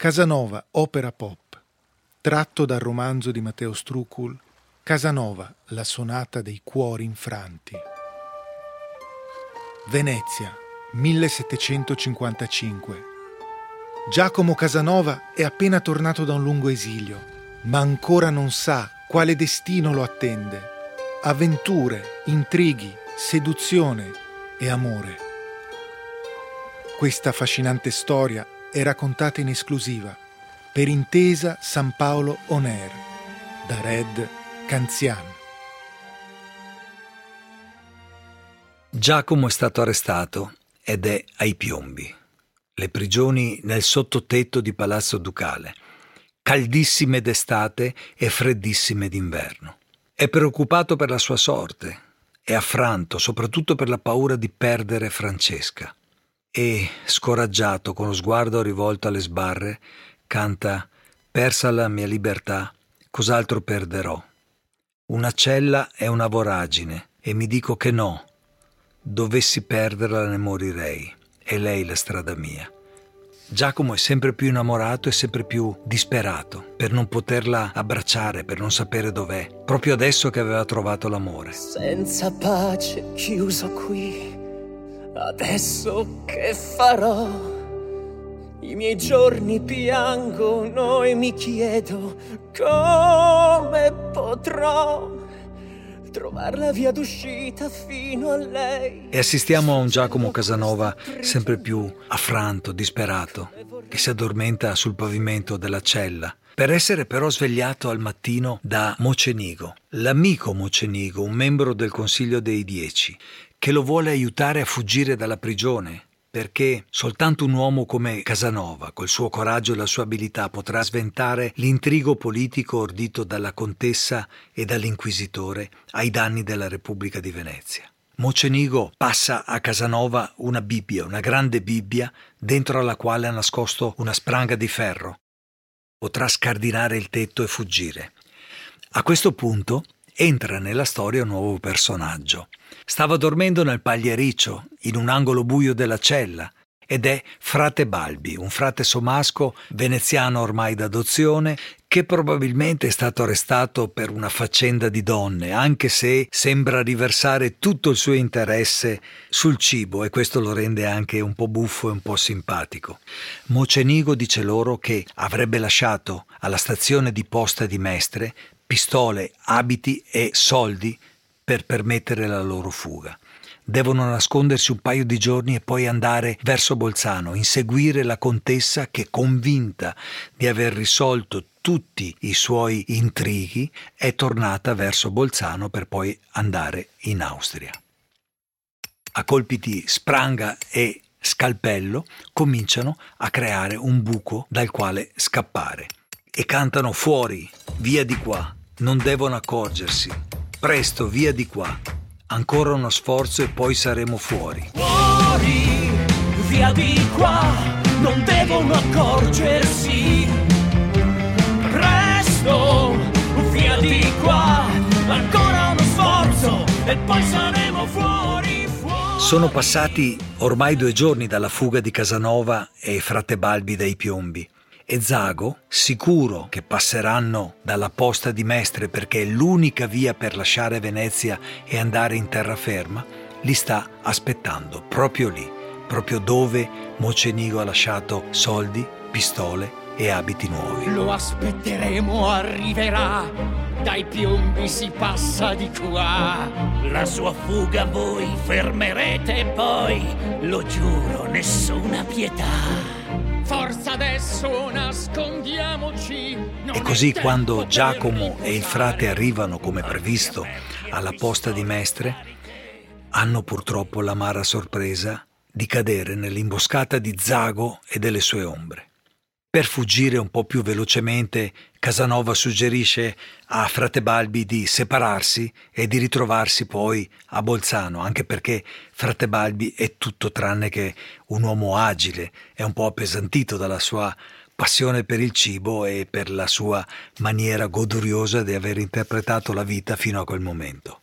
Casanova, opera pop, tratto dal romanzo di Matteo Strucul, Casanova, la sonata dei cuori infranti. Venezia, 1755. Giacomo Casanova è appena tornato da un lungo esilio, ma ancora non sa quale destino lo attende. Avventure, intrighi, seduzione e amore. Questa affascinante storia è raccontata in esclusiva per intesa San Paolo On Air da Red Canzian. Giacomo è stato arrestato ed è ai piombi. Le prigioni nel sottotetto di Palazzo Ducale, caldissime d'estate e freddissime d'inverno. È preoccupato per la sua sorte, è affranto soprattutto per la paura di perdere Francesca e, scoraggiato, con lo sguardo rivolto alle sbarre, canta Persa la mia libertà, cos'altro perderò? Una cella è una voragine e mi dico che no, dovessi perderla ne morirei, è lei la strada mia. Giacomo è sempre più innamorato e sempre più disperato per non poterla abbracciare, per non sapere dov'è, proprio adesso che aveva trovato l'amore. Senza pace, chiuso qui Adesso che farò? I miei giorni piangono e mi chiedo come potrò trovare la via d'uscita fino a lei. E assistiamo a un Giacomo Casanova sempre più affranto, disperato, che si addormenta sul pavimento della cella. Per essere però svegliato al mattino da Mocenigo, l'amico Mocenigo, un membro del Consiglio dei Dieci, che lo vuole aiutare a fuggire dalla prigione, perché soltanto un uomo come Casanova, col suo coraggio e la sua abilità, potrà sventare l'intrigo politico ordito dalla contessa e dall'inquisitore ai danni della Repubblica di Venezia. Mocenigo passa a Casanova una Bibbia, una grande Bibbia, dentro alla quale ha nascosto una spranga di ferro. Potrà scardinare il tetto e fuggire. A questo punto entra nella storia un nuovo personaggio. Stava dormendo nel pagliericcio, in un angolo buio della cella, ed è frate Balbi, un frate somasco veneziano ormai d'adozione, che probabilmente è stato arrestato per una faccenda di donne, anche se sembra riversare tutto il suo interesse sul cibo e questo lo rende anche un po' buffo e un po' simpatico. Mocenigo dice loro che avrebbe lasciato alla stazione di posta di Mestre pistole, abiti e soldi per permettere la loro fuga. Devono nascondersi un paio di giorni e poi andare verso Bolzano, inseguire la contessa che, convinta di aver risolto tutti i suoi intrighi, è tornata verso Bolzano per poi andare in Austria. A colpi di spranga e scalpello cominciano a creare un buco dal quale scappare e cantano fuori, via di qua, non devono accorgersi. Presto, via di qua. Ancora uno sforzo e poi saremo fuori. Fuori, via di qua, non devono accorgersi. Presto, via di qua, ancora uno sforzo e poi saremo fuori. fuori. Sono passati ormai due giorni dalla fuga di Casanova e frate Balbi dai piombi e Zago, sicuro che passeranno dalla posta di Mestre perché è l'unica via per lasciare Venezia e andare in terraferma, li sta aspettando proprio lì, proprio dove Mocenigo ha lasciato soldi, pistole e abiti nuovi. Lo aspetteremo, arriverà. Dai piombi si passa di qua. La sua fuga voi fermerete e poi, lo giuro, nessuna pietà. Forza adesso nascondiamoci. E così quando Giacomo e il frate arrivano come previsto alla posta di Mestre, hanno purtroppo l'amara sorpresa di cadere nell'imboscata di Zago e delle sue ombre. Per fuggire un po' più velocemente, Casanova suggerisce a Frate Balbi di separarsi e di ritrovarsi poi a Bolzano, anche perché Frate Balbi è tutto tranne che un uomo agile, è un po' appesantito dalla sua passione per il cibo e per la sua maniera goduriosa di aver interpretato la vita fino a quel momento.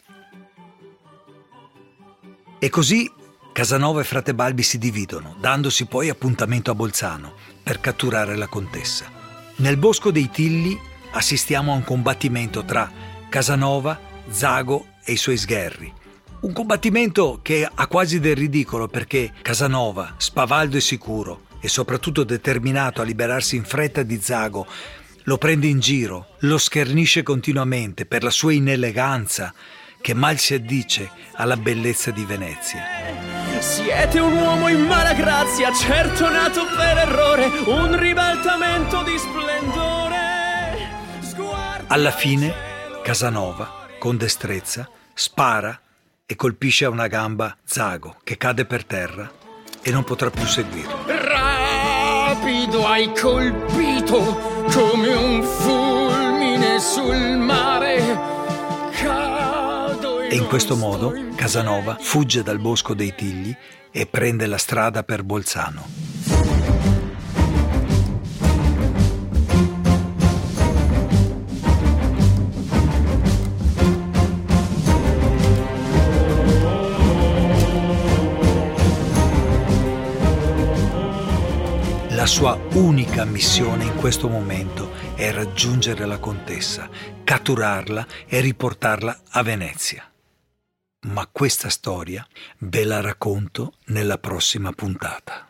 E così Casanova e frate Balbi si dividono, dandosi poi appuntamento a Bolzano per catturare la contessa. Nel bosco dei Tilli assistiamo a un combattimento tra Casanova, Zago e i suoi sgherri. Un combattimento che ha quasi del ridicolo perché Casanova, spavaldo e sicuro e soprattutto determinato a liberarsi in fretta di Zago, lo prende in giro, lo schernisce continuamente per la sua ineleganza che mal si addice alla bellezza di Venezia. Siete un uomo in mala grazia, certo nato per errore, un ribaltamento di splendore. Sguardo Alla fine, Casanova, con destrezza, spara e colpisce a una gamba Zago, che cade per terra e non potrà più seguirlo. Rapido hai colpito come un fulmine sul mare. In questo modo Casanova fugge dal bosco dei Tigli e prende la strada per Bolzano. La sua unica missione in questo momento è raggiungere la contessa, catturarla e riportarla a Venezia. Ma questa storia ve la racconto nella prossima puntata.